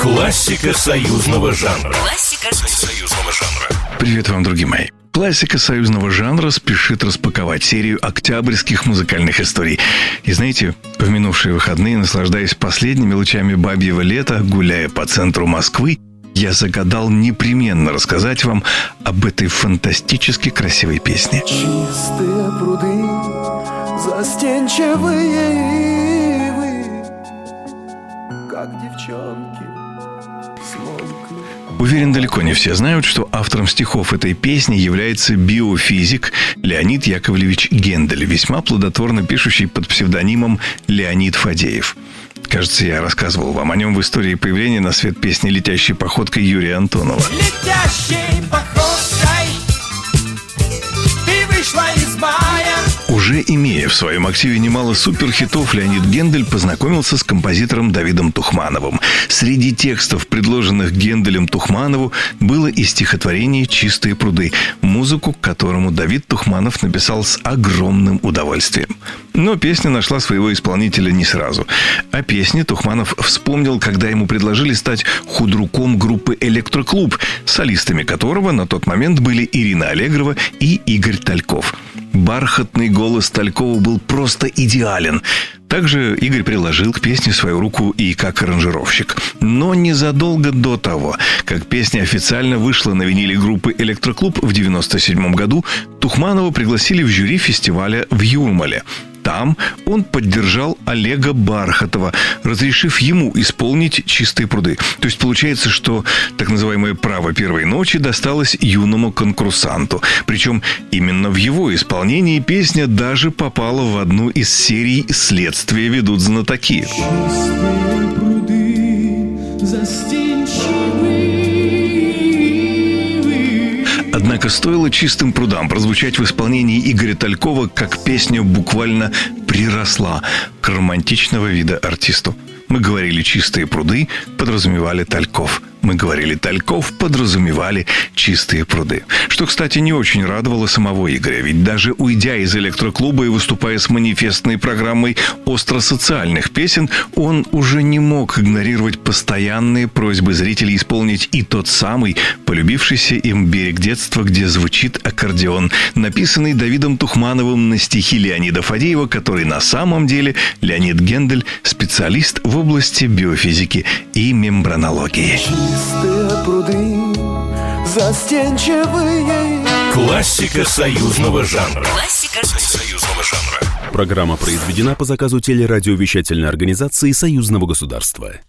Классика союзного жанра. Классика союзного жанра. Привет вам, другие мои. Классика союзного жанра спешит распаковать серию октябрьских музыкальных историй. И знаете, в минувшие выходные, наслаждаясь последними лучами бабьего лета, гуляя по центру Москвы, я загадал непременно рассказать вам об этой фантастически красивой песне. Чистые пруды, застенчивые Уверен, далеко не все знают, что автором стихов этой песни является биофизик Леонид Яковлевич Гендель, весьма плодотворно пишущий под псевдонимом Леонид Фадеев. Кажется, я рассказывал вам о нем в истории появления на свет песни «Летящей походкой» Юрия Антонова. Летящей походкой ты вышла из мая. Уже имея в своем активе немало суперхитов, Леонид Гендель познакомился с композитором Давидом Тухмановым. Среди текстов, предложенных Генделем Тухманову, было и стихотворение «Чистые пруды», музыку к которому Давид Тухманов написал с огромным удовольствием. Но песня нашла своего исполнителя не сразу. О песне Тухманов вспомнил, когда ему предложили стать худруком группы «Электроклуб», солистами которого на тот момент были Ирина Аллегрова и Игорь Тальков. Бархатный голос Талькова был просто идеален. Также Игорь приложил к песне свою руку и как аранжировщик. Но незадолго до того, как песня официально вышла на виниле группы «Электроклуб» в 1997 году, Тухманова пригласили в жюри фестиваля в Юрмале. Там он поддержал Олега Бархатова, разрешив ему исполнить «Чистые пруды». То есть получается, что так называемое «право первой ночи» досталось юному конкурсанту. Причем именно в его исполнении песня даже попала в одну из серий «Следствие ведут знатоки». Чистые пруды, застенчивые Однако стоило чистым прудам прозвучать в исполнении Игоря Талькова, как песня буквально приросла к романтичного вида артисту. Мы говорили «чистые пруды», подразумевали Тальков. Мы говорили «Тальков», подразумевали «чистые пруды». Что, кстати, не очень радовало самого Игоря, ведь даже уйдя из электроклуба и выступая с манифестной программой остросоциальных песен, он уже не мог игнорировать постоянные просьбы зрителей исполнить и тот самый полюбившийся им «Берег детства», где звучит аккордеон, написанный Давидом Тухмановым на стихи Леонида Фадеева, который на самом деле Леонид Гендель – специалист в области биофизики и мембранологии. Чистые пруды, застенчивые Классика союзного жанра. Классика союзного жанра. Программа произведена по заказу телерадиовещательной организации Союзного государства.